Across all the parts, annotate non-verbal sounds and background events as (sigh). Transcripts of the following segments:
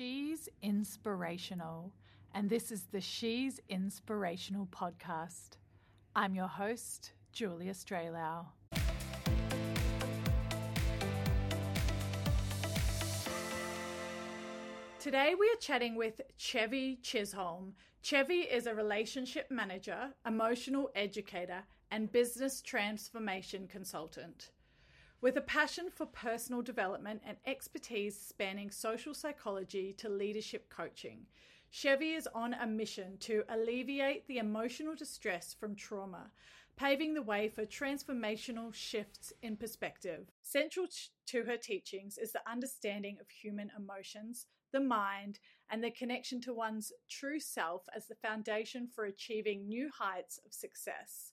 She's inspirational, and this is the She's Inspirational podcast. I'm your host, Julia Straylau. Today we are chatting with Chevy Chisholm. Chevy is a relationship manager, emotional educator, and business transformation consultant. With a passion for personal development and expertise spanning social psychology to leadership coaching, Chevy is on a mission to alleviate the emotional distress from trauma, paving the way for transformational shifts in perspective. Central to her teachings is the understanding of human emotions, the mind, and the connection to one's true self as the foundation for achieving new heights of success.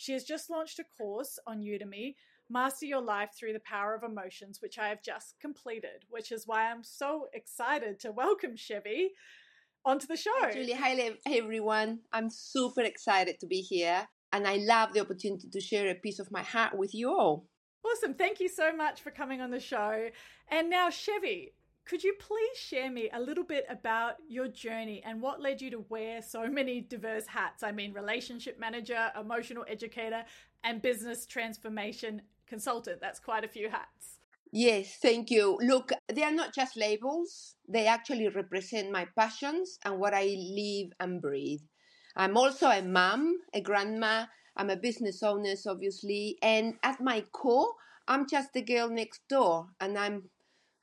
She has just launched a course on Udemy Master Your Life Through the Power of Emotions, which I have just completed, which is why I'm so excited to welcome Chevy onto the show. Hi, Julie, hi everyone. I'm super excited to be here, and I love the opportunity to share a piece of my heart with you all. Awesome. Thank you so much for coming on the show. And now, Chevy, could you please share me a little bit about your journey and what led you to wear so many diverse hats? I mean, relationship manager, emotional educator, and business transformation consultant. That's quite a few hats. Yes, thank you. Look, they are not just labels, they actually represent my passions and what I live and breathe. I'm also a mom, a grandma, I'm a business owner, obviously, and at my core, I'm just the girl next door, and I'm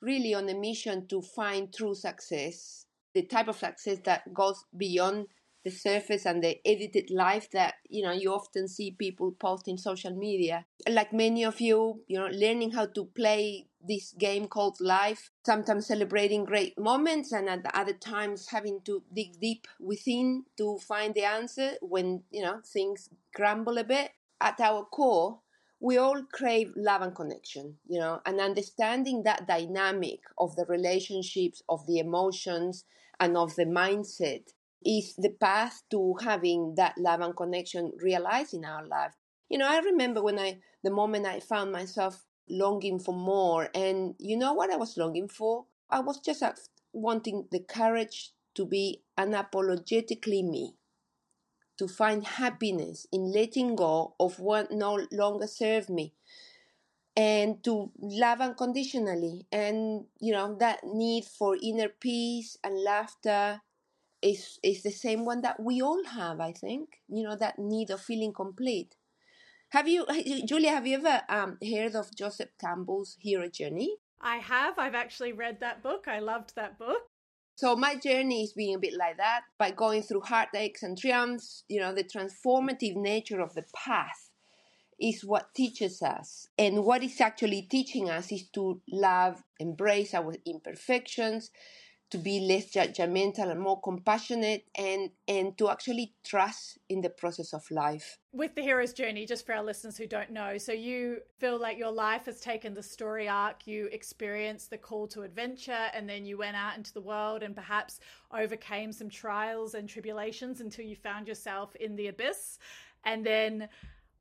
really on a mission to find true success, the type of success that goes beyond the surface and the edited life that you know you often see people post in social media. Like many of you you know learning how to play this game called life sometimes celebrating great moments and at other times having to dig deep within to find the answer when you know things crumble a bit. At our core we all crave love and connection you know and understanding that dynamic of the relationships of the emotions and of the mindset is the path to having that love and connection realized in our life. You know, I remember when I, the moment I found myself longing for more, and you know what I was longing for? I was just wanting the courage to be unapologetically me, to find happiness in letting go of what no longer served me, and to love unconditionally. And, you know, that need for inner peace and laughter is is the same one that we all have i think you know that need of feeling complete. Have you (laughs) julia have you ever um, heard of joseph campbell's hero journey? I have. I've actually read that book. I loved that book so my journey is being a bit like that by going through heartaches and triumphs. You know the transformative nature of the path is what teaches us. And what is actually teaching us is to love embrace our imperfections to be less judgmental and more compassionate and and to actually trust in the process of life. With the hero's journey just for our listeners who don't know so you feel like your life has taken the story arc you experienced the call to adventure and then you went out into the world and perhaps overcame some trials and tribulations until you found yourself in the abyss. And then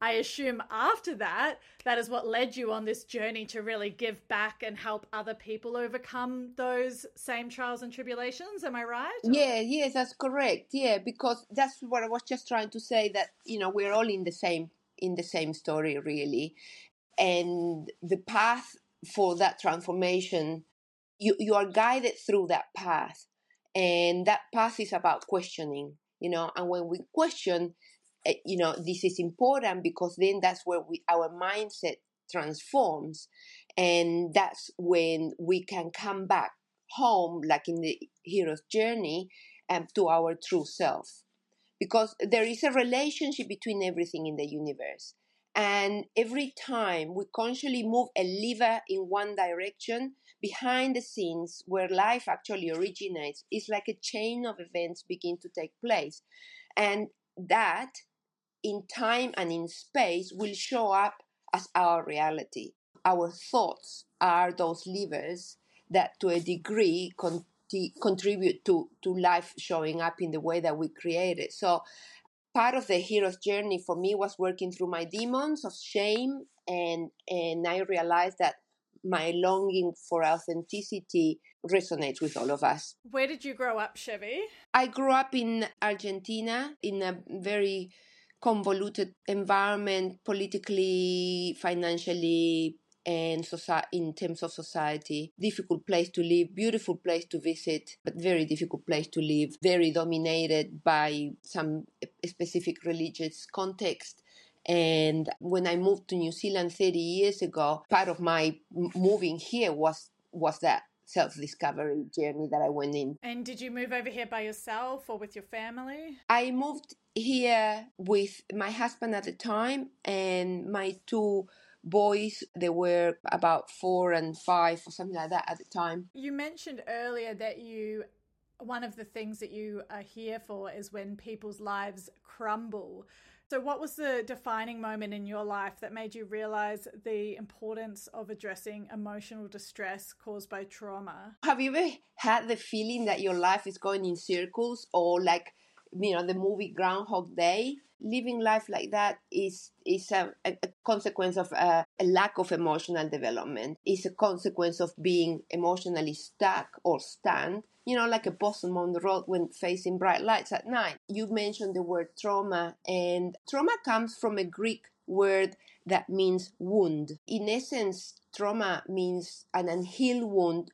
I assume after that, that is what led you on this journey to really give back and help other people overcome those same trials and tribulations. Am I right? Yeah, yes, that's correct. Yeah, because that's what I was just trying to say that, you know, we're all in the same in the same story really. And the path for that transformation, you, you are guided through that path. And that path is about questioning, you know, and when we question, you know this is important because then that's where we our mindset transforms. And that's when we can come back home like in the hero's journey um, to our true self. Because there is a relationship between everything in the universe. And every time we consciously move a lever in one direction behind the scenes where life actually originates it's like a chain of events begin to take place. And that in time and in space will show up as our reality. Our thoughts are those levers that, to a degree, con- contribute to, to life showing up in the way that we create it. So, part of the hero's journey for me was working through my demons of shame, and, and I realized that my longing for authenticity resonates with all of us. Where did you grow up, Chevy? I grew up in Argentina in a very convoluted environment, politically, financially, and in terms of society. Difficult place to live, beautiful place to visit, but very difficult place to live. Very dominated by some specific religious context. And when I moved to New Zealand 30 years ago, part of my moving here was was that self discovery journey that I went in. And did you move over here by yourself or with your family? I moved here with my husband at the time and my two boys they were about four and five or something like that at the time you mentioned earlier that you one of the things that you are here for is when people's lives crumble so what was the defining moment in your life that made you realize the importance of addressing emotional distress caused by trauma? Have you ever had the feeling that your life is going in circles or like you know the movie groundhog day living life like that is is a, a consequence of a, a, lack of emotional development. It's a consequence of being emotionally stuck or stunned. You know, like a possum on the road when facing bright lights at night. You mentioned the word trauma, and trauma comes from a Greek word that means wound. In essence, trauma means an unhealed wound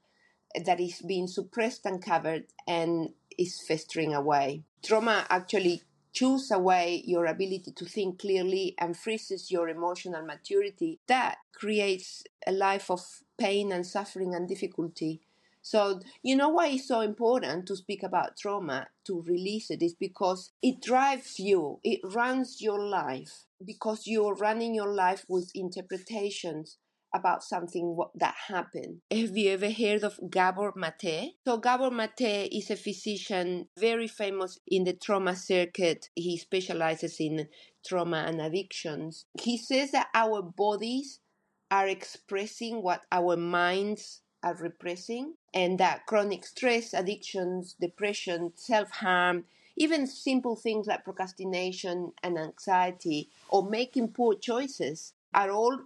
that is being suppressed and covered and is festering away. Trauma actually chews away your ability to think clearly and freezes your emotional maturity, that creates a life of pain and suffering and difficulty. So, you know why it's so important to speak about trauma, to release it, is because it drives you, it runs your life, because you're running your life with interpretations about something that happened. Have you ever heard of Gabor Mate? So Gabor Mate is a physician very famous in the trauma circuit. He specializes in trauma and addictions. He says that our bodies are expressing what our minds are repressing and that chronic stress, addictions, depression, self-harm, even simple things like procrastination and anxiety or making poor choices are all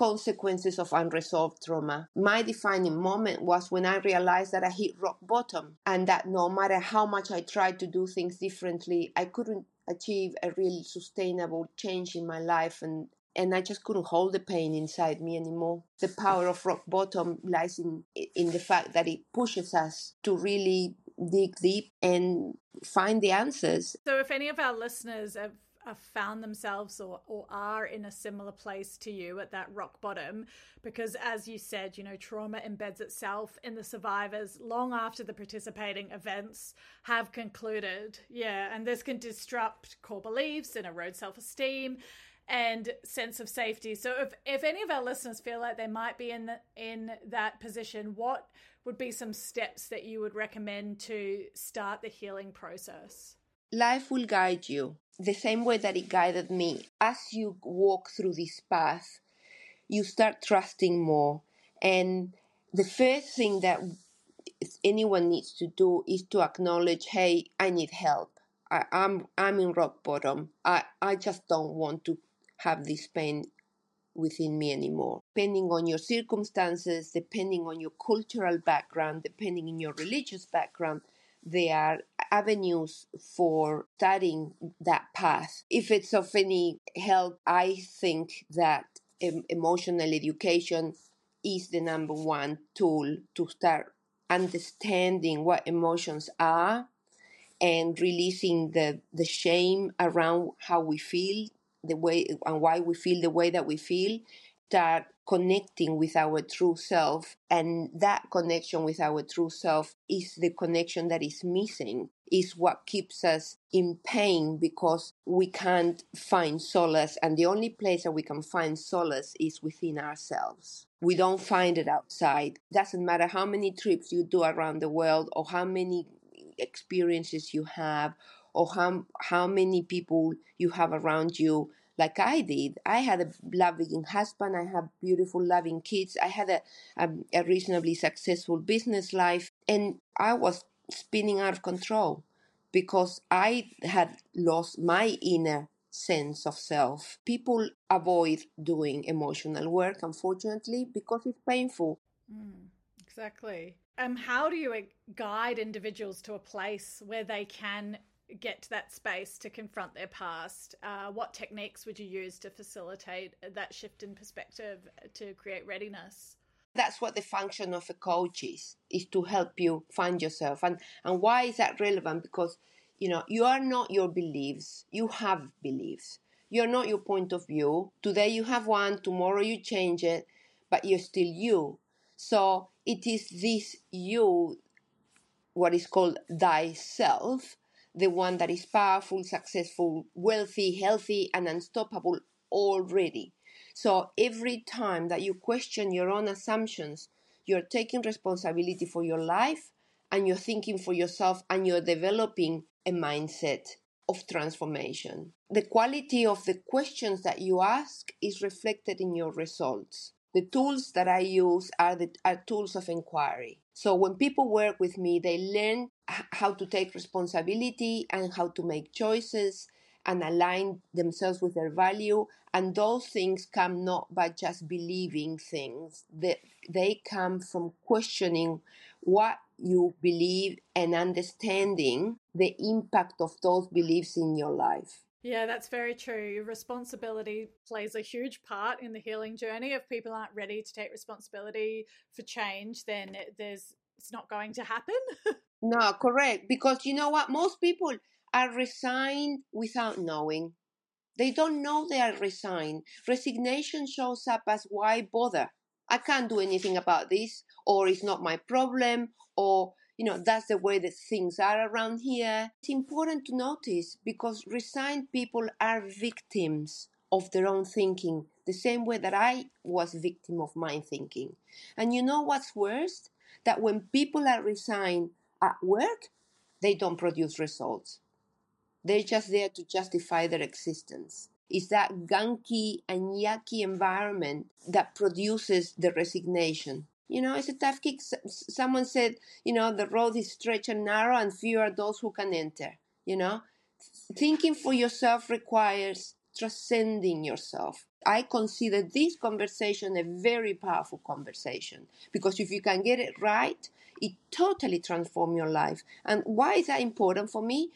consequences of unresolved trauma. My defining moment was when I realized that I hit rock bottom and that no matter how much I tried to do things differently, I couldn't achieve a real sustainable change in my life and and I just couldn't hold the pain inside me anymore. The power of rock bottom lies in in the fact that it pushes us to really dig deep and find the answers. So if any of our listeners have have found themselves or, or are in a similar place to you at that rock bottom. Because as you said you know trauma embeds itself in the survivors long after the participating events have concluded. Yeah and this can disrupt core beliefs and erode self-esteem and sense of safety. So if, if any of our listeners feel like they might be in the, in that position what would be some steps that you would recommend to start the healing process? Life will guide you the same way that it guided me. As you walk through this path, you start trusting more. And the first thing that anyone needs to do is to acknowledge, hey, I need help. I, am I'm, I'm in rock bottom. I, I just don't want to have this pain within me anymore. Depending on your circumstances, depending on your cultural background, depending on your religious background, there are avenues for studying that path. If it's of any help, I think that emotional education is the number one tool to start understanding what emotions are and releasing the, the shame around how we feel the way and why we feel the way that we feel start connecting with our true self. And that connection with our true self is the connection that is missing, is what keeps us in pain because we can't find solace. And the only place that we can find solace is within ourselves. We don't find it outside. Doesn't matter how many trips you do around the world or how many experiences you have or how, how many people you have around you like I did. I had a loving husband. I have beautiful, loving kids. I had a, a, a reasonably successful business life. And I was spinning out of control because I had lost my inner sense of self. People avoid doing emotional work, unfortunately, because it's painful. Mm, exactly. Um, how do you uh, guide individuals to a place where they can get to that space to confront their past? Uh, what techniques would you use to facilitate that shift in perspective to create readiness? That's what the function of a coach is, is to help you find yourself. And, and why is that relevant? Because, you know, you are not your beliefs. You have beliefs. You're not your point of view. Today you have one, tomorrow you change it, but you're still you. So it is this you, what is called thyself, the one that is powerful, successful, wealthy, healthy, and unstoppable already. So every time that you question your own assumptions, you're taking responsibility for your life and you're thinking for yourself and you're developing a mindset of transformation. The quality of the questions that you ask is reflected in your results. The tools that I use are the are tools of inquiry. So when people work with me, they learn how to take responsibility and how to make choices and align themselves with their value. And those things come not by just believing things, they, they come from questioning what you believe and understanding the impact of those beliefs in your life. Yeah, that's very true. Responsibility plays a huge part in the healing journey. If people aren't ready to take responsibility for change, then there's it's not going to happen. (laughs) no, correct. Because you know what? Most people are resigned without knowing. They don't know they are resigned. Resignation shows up as why bother? I can't do anything about this, or it's not my problem, or you know, that's the way that things are around here. It's important to notice because resigned people are victims of their own thinking, the same way that I was victim of my thinking. And you know what's worse? That when people are resigned at work, they don't produce results. They're just there to justify their existence. It's that gunky and yucky environment that produces the resignation. You know, it's a tough kick. Someone said, you know, the road is stretched and narrow, and few are those who can enter. You know, thinking for yourself requires transcending yourself. I consider this conversation a very powerful conversation because if you can get it right, it totally transforms your life. And why is that important for me?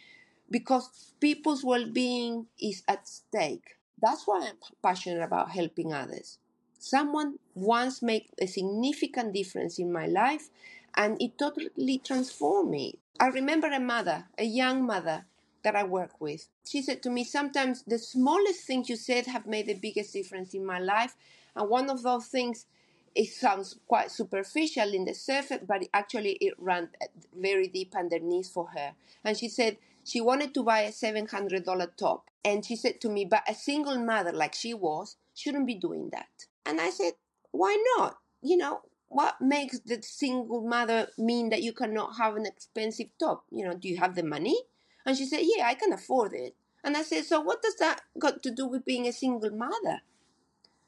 Because people's well being is at stake. That's why I'm passionate about helping others. Someone once made a significant difference in my life and it totally transformed me. I remember a mother, a young mother that I work with. She said to me, Sometimes the smallest things you said have made the biggest difference in my life. And one of those things, it sounds quite superficial in the surface, but actually it ran uh, very deep underneath for her. And she said she wanted to buy a $700 top. And she said to me, But a single mother like she was shouldn't be doing that. And I said, why not? You know, what makes the single mother mean that you cannot have an expensive top? You know, do you have the money? And she said, yeah, I can afford it. And I said, so what does that got to do with being a single mother?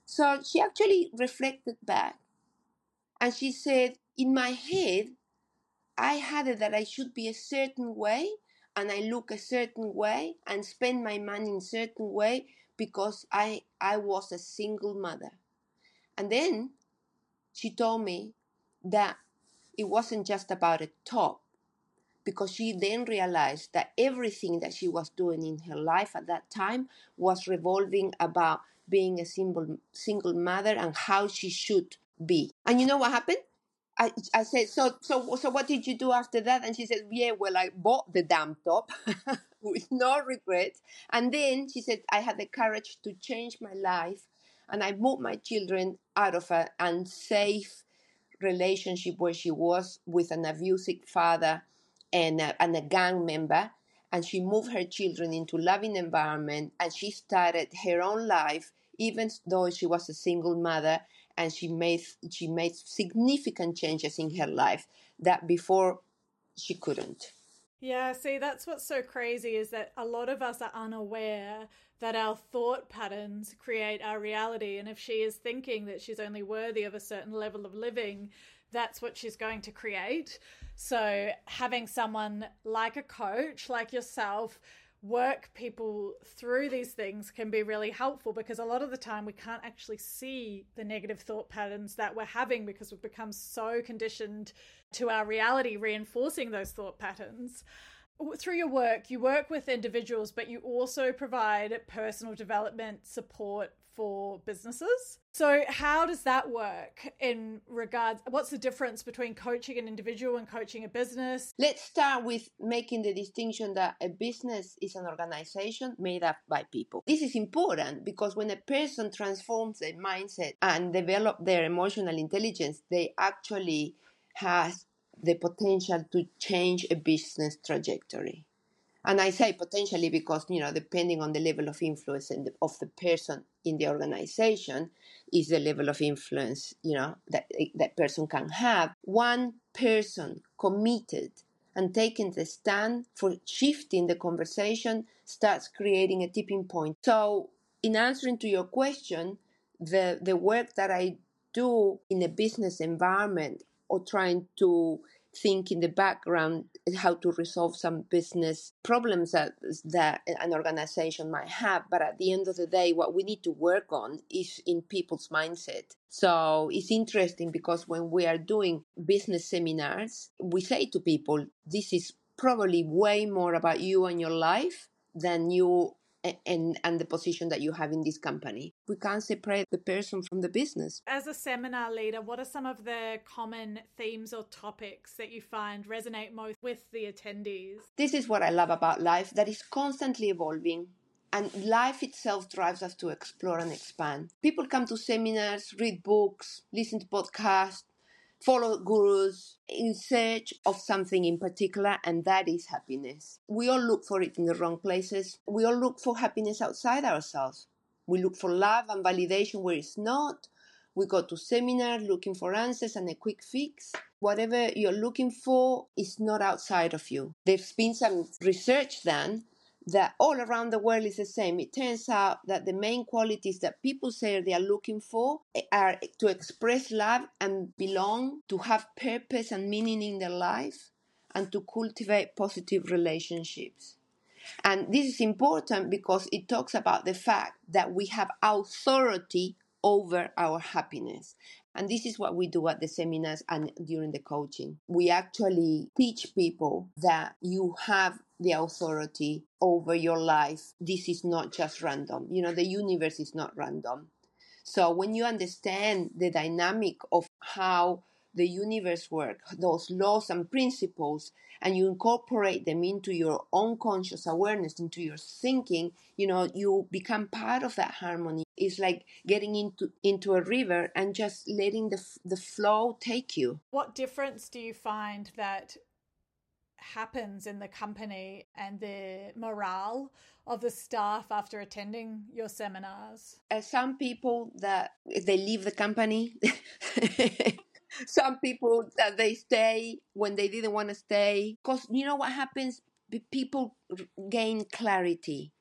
So she actually reflected back and she said, in my head, I had it that I should be a certain way and I look a certain way and spend my money in certain way because I, I was a single mother. And then she told me that it wasn't just about a top, because she then realized that everything that she was doing in her life at that time was revolving about being a single, single mother and how she should be. And you know what happened? I, I said, so, so, so what did you do after that? And she said, yeah, well, I bought the damn top (laughs) with no regrets. And then she said, I had the courage to change my life and I moved my children out of an unsafe relationship where she was with an abusive father and a, and a gang member and she moved her children into loving environment and she started her own life even though she was a single mother and she made she made significant changes in her life that before she couldn't yeah see that's what's so crazy is that a lot of us are unaware that our thought patterns create our reality. And if she is thinking that she's only worthy of a certain level of living, that's what she's going to create. So, having someone like a coach, like yourself, work people through these things can be really helpful because a lot of the time we can't actually see the negative thought patterns that we're having because we've become so conditioned to our reality reinforcing those thought patterns. Through your work, you work with individuals, but you also provide personal development support for businesses. So, how does that work in regards? What's the difference between coaching an individual and coaching a business? Let's start with making the distinction that a business is an organization made up by people. This is important because when a person transforms their mindset and develop their emotional intelligence, they actually has the potential to change a business trajectory. And I say potentially because, you know, depending on the level of influence the, of the person in the organization, is the level of influence, you know, that that person can have. One person committed and taking the stand for shifting the conversation starts creating a tipping point. So, in answering to your question, the, the work that I do in a business environment or trying to think in the background how to resolve some business problems that that an organization might have but at the end of the day what we need to work on is in people's mindset. So it's interesting because when we are doing business seminars we say to people this is probably way more about you and your life than you and and the position that you have in this company. We can't separate the person from the business. As a seminar leader, what are some of the common themes or topics that you find resonate most with the attendees? This is what I love about life that is constantly evolving. And life itself drives us to explore and expand. People come to seminars, read books, listen to podcasts, follow gurus in search of something in particular, and that is happiness. We all look for it in the wrong places. We all look for happiness outside ourselves. We look for love and validation where it's not. We go to seminars looking for answers and a quick fix. Whatever you're looking for is not outside of you. There's been some research done that all around the world is the same. It turns out that the main qualities that people say they are looking for eh, are to express love and belong, to have purpose and meaning in their life, and to cultivate positive relationships. And this is important because it talks about the fact that we have authority over our happiness. And this is what we do at the seminars and during the coaching. We actually teach people that you have the authority over your life. This is not just random. You know, the universe is not random. So when you understand the dynamic of how the universe works, those laws and principles, and you incorporate them into your own conscious awareness, into your thinking, you know, you become part of that harmony. It's like getting into into a river and just letting the the flow take you. What difference do you find that happens in the company and the morale of the staff after attending your seminars? Uh, some people that they leave the company. (laughs) some people that they stay when they didn't want to stay because you know what happens people gain clarity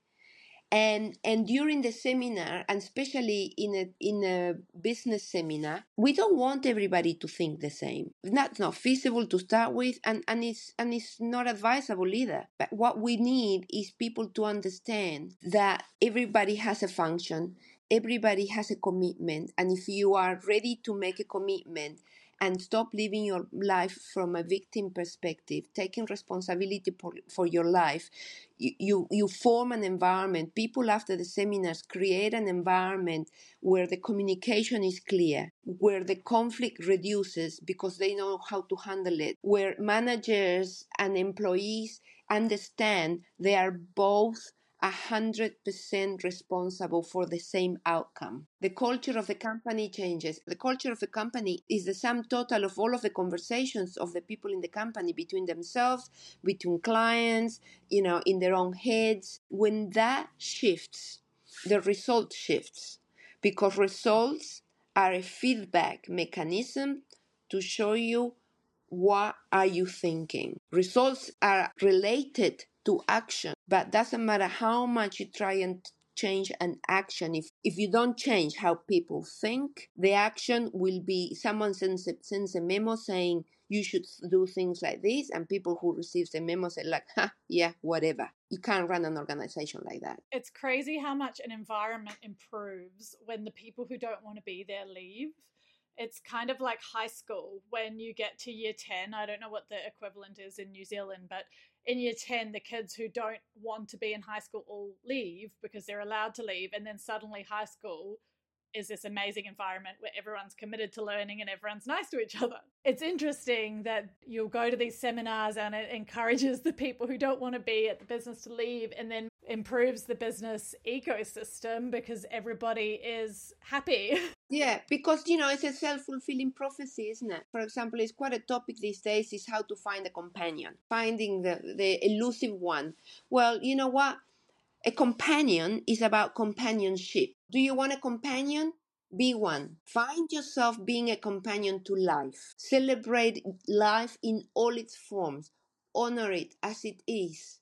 and and during the seminar and especially in a in a business seminar we don't want everybody to think the same. That's not feasible to start with and and it's and it's not advisable either. But what we need is people to understand that everybody has a function everybody has a commitment and if you are ready to make a commitment and stop living your life from a victim perspective, taking responsibility for, for your life. You, you, you form an environment. People after the seminars create an environment where the communication is clear, where the conflict reduces because they know how to handle it, where managers and employees understand they are both 100% responsible for the same outcome. The culture of the company changes. The culture of the company is the sum total of all of the conversations of the people in the company between themselves, between clients, you know, in their own heads. When that shifts, the result shifts because results are a feedback mechanism to show you what are you thinking. Results are related to action. But doesn't matter how much you try and change an action if if you don't change how people think the action will be someone sends a, sends a memo saying you should do things like this and people who receive the memo say like ha yeah whatever. You can't run an organization like that. It's crazy how much an environment improves when the people who don't want to be there leave. It's kind of like high school. When you get to year 10 i don't know what the equivalent is in new zealand but in year 10 the kids who don't want to be in high school all leave because they're allowed to leave and then suddenly high school is this amazing environment where everyone's committed to learning and everyone's nice to each other. It's interesting that you'll go to these seminars and it encourages the people who don't want to be at the business to leave and then improves the business ecosystem because everybody is happy. (laughs) Yeah, because you know it's a self-fulfilling prophecy, isn't it? For example, it's quite a topic these days is how to find a companion, finding the the elusive one. Well, you know what? A companion is about companionship. Do you want a companion? Be one. Find yourself being a companion to life. Celebrate life in all its forms. Honor it as it is.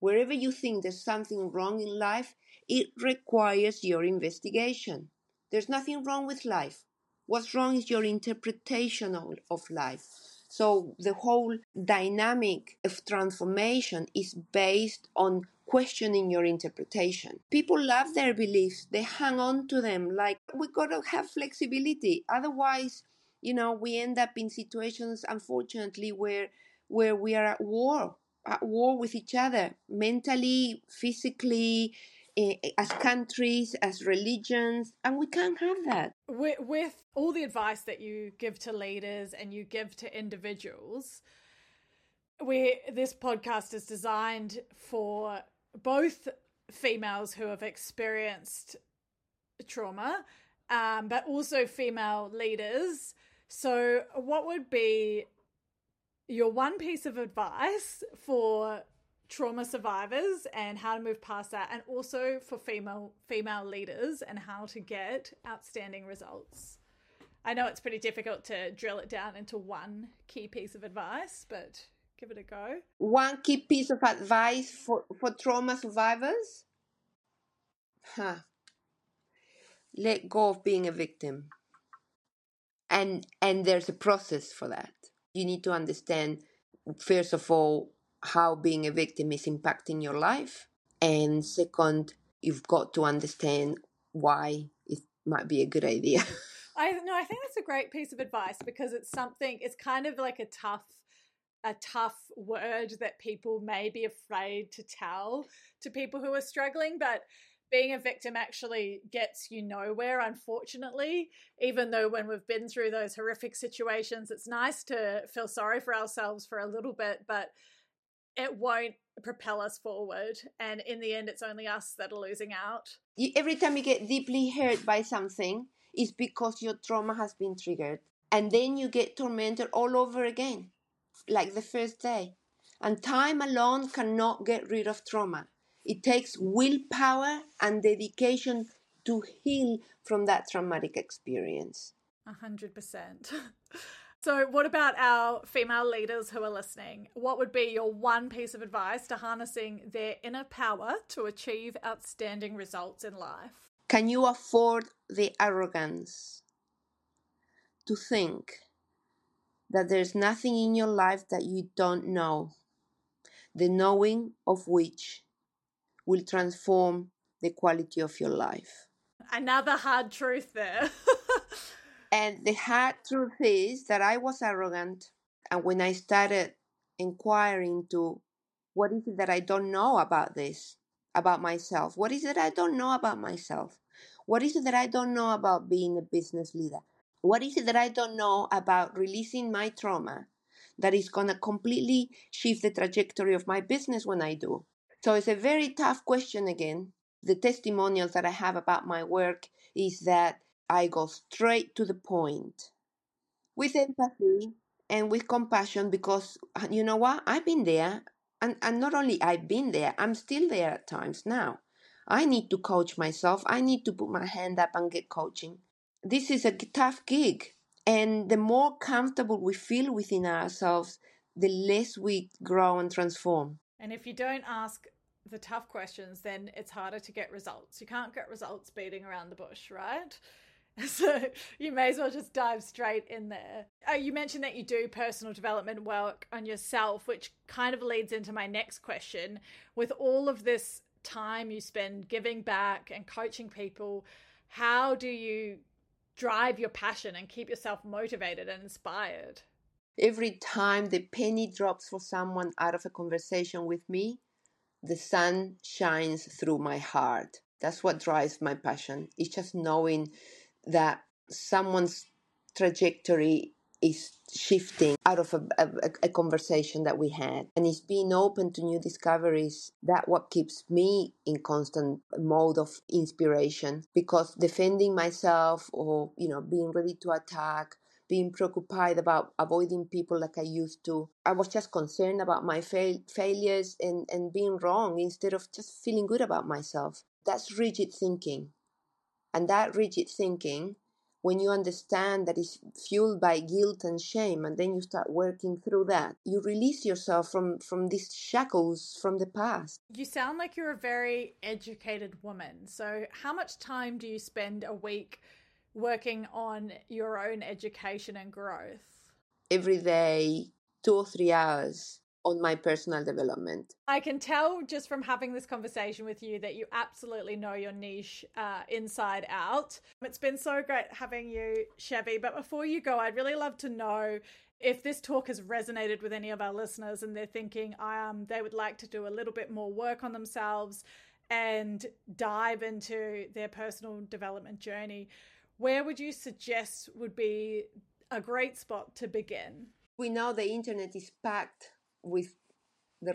Wherever you think there's something wrong in life, it requires your investigation. There's nothing wrong with life. What's wrong is your interpretation of, of life. So the whole dynamic of transformation is based on questioning your interpretation. People love their beliefs, they hang on to them like we got to have flexibility. Otherwise, you know, we end up in situations unfortunately where where we are at war, at war with each other, mentally, physically, eh, as countries, as religions, and we can't have that. With, with all the advice that you give to leaders and you give to individuals, we this podcast is designed for both females who have experienced trauma, um, but also female leaders. So, what would be your one piece of advice for trauma survivors and how to move past that and also for female female leaders and how to get outstanding results i know it's pretty difficult to drill it down into one key piece of advice but give it a go. One key piece of advice for, for trauma survivors? Huh. Let go of being a victim. And and there's a process for that. You need to understand first of all how being a victim is impacting your life. And second, you've got to understand why it might be a good idea. (laughs) I no, I think that's a great piece of advice because it's something it's kind of like a tough a tough word that people may be afraid to tell to people who are struggling, but being a victim actually gets you nowhere, unfortunately. Even though when we've been through those horrific situations, it's nice to feel sorry for ourselves for a little bit, but it won't propel us forward. And in the end, it's only us that are losing out. Every time you get deeply hurt by something, it's because your trauma has been triggered. And then you get tormented all over again like the first day. And time alone cannot get rid of trauma. It takes willpower and dedication to heal from that traumatic experience. A hundred percent. (laughs) So, what about our female leaders who are listening? What would be your one piece of advice to harnessing their inner power to achieve outstanding results in life? Can you afford the arrogance to think that there's nothing in your life that you don't know, the knowing of which will transform the quality of your life. Another hard truth there. (laughs) and the hard truth is that I was arrogant. And when I started inquiring to what is it that I don't know about this, about myself? What is it I don't know about myself? What is it that I don't know about being a business leader? What is it that I don't know about releasing my trauma that is going to completely shift the trajectory of my business when I do? So it's a very tough question again. The testimonials that I have about my work is that I go straight to the point with empathy and with compassion because uh, you know what? I've been there. And, and not only I've been there, I'm still there at times now. I need to coach myself. I need to put my hand up and get coaching this is a tough gig. And the more comfortable we feel within ourselves, the less we grow and transform. And if you don't ask the tough questions, then it's harder to get results. You can't get results beating around the bush, right? (laughs) So you may as well just dive straight in there. Uh, you mentioned that you do personal development work on yourself, which kind of leads into my next question. With all of this time you spend giving back and coaching people, how do you drive your passion and keep yourself motivated and inspired? Every time the penny drops for someone out of a conversation with me, the sun shines through my heart. That's what drives my passion. It's just knowing that someone's trajectory is shifting out of a, a, a, conversation that we had and it's being open to new discoveries that what keeps me in constant mode of inspiration because defending myself or you know being ready to attack being preoccupied about avoiding people like I used to. I was just concerned about my fail- failures and, and being wrong instead of just feeling good about myself. That's rigid thinking. And that rigid thinking, when you understand that it's fueled by guilt and shame, and then you start working through that, you release yourself from, from these shackles from the past. You sound like you're a very educated woman. So, how much time do you spend a week working on your own education and growth? Every day, two or three hours on my personal development. I can tell just from having this conversation with you that you absolutely know your niche uh, inside out. It's been so great having you, Chevy. But before you go, I'd really love to know if this talk has resonated with any of our listeners and they're thinking I um, they would like to do a little bit more work on themselves and dive into their personal development journey where would you suggest would be a great spot to begin? We know the internet is packed with the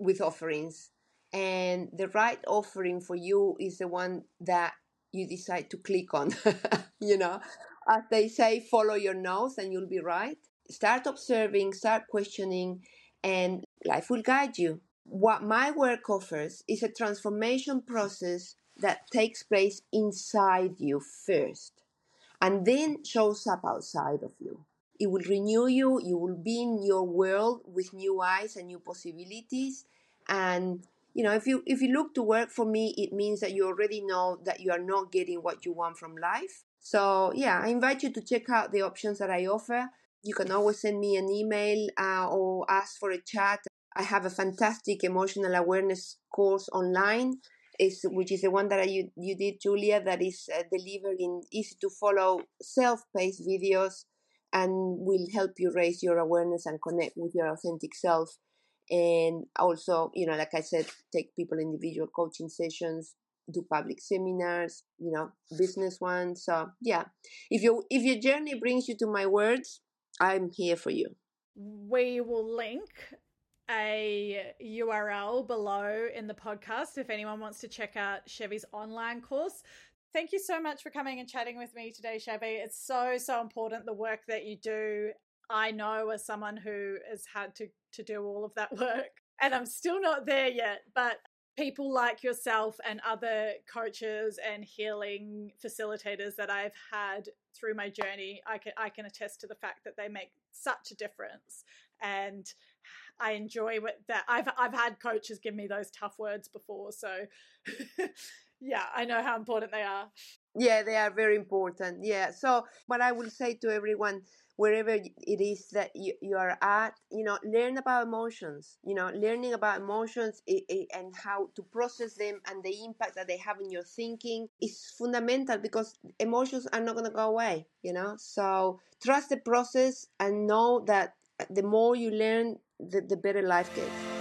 with offerings, and the right offering for you is the one that you decide to click on. (laughs) you know, as they say, follow your nose, and you'll be right. Start observing, start questioning, and life will guide you. What my work offers is a transformation process that takes place inside you first and then shows up outside of you. It will renew you, you will be in your world with new eyes and new possibilities. And you know, if you if you look to work for me, it means that you already know that you are not getting what you want from life. So yeah, I invite you to check out the options that I offer. You can always send me an email uh, or ask for a chat. I have a fantastic emotional awareness course online is which is the one that you you did, Julia, that is uh, delivered in easy to follow, self-paced videos, and will help you raise your awareness and connect with your authentic self. And also, you know, like I said, take people individual coaching sessions, do public seminars, you know, business ones. So yeah, if you if your journey brings you to my words, I'm here for you. We will link a URL below in the podcast if anyone wants to check out Chevy's online course. Thank you so much for coming and chatting with me today, Chevy. It's so, so important the work that you do. I know as someone who has had to, to do all of that (laughs) work, and I'm still not there yet, but people like yourself and other coaches and healing facilitators that I've had through my journey, I can I can attest to the fact that they make such a difference. And I enjoy what that I've I've had coaches give me those tough words before, so (laughs) yeah, I know how important they are. Yeah, they are very important. Yeah. So, what I will say to everyone, wherever it is that you, you are at, you know, learn about emotions, you know, learning about emotions eh, eh, and how to process them and the impact that they have in your thinking is fundamental because emotions are not going to go away, you know. So, trust the process and know that the more you learn, the, the better life gets.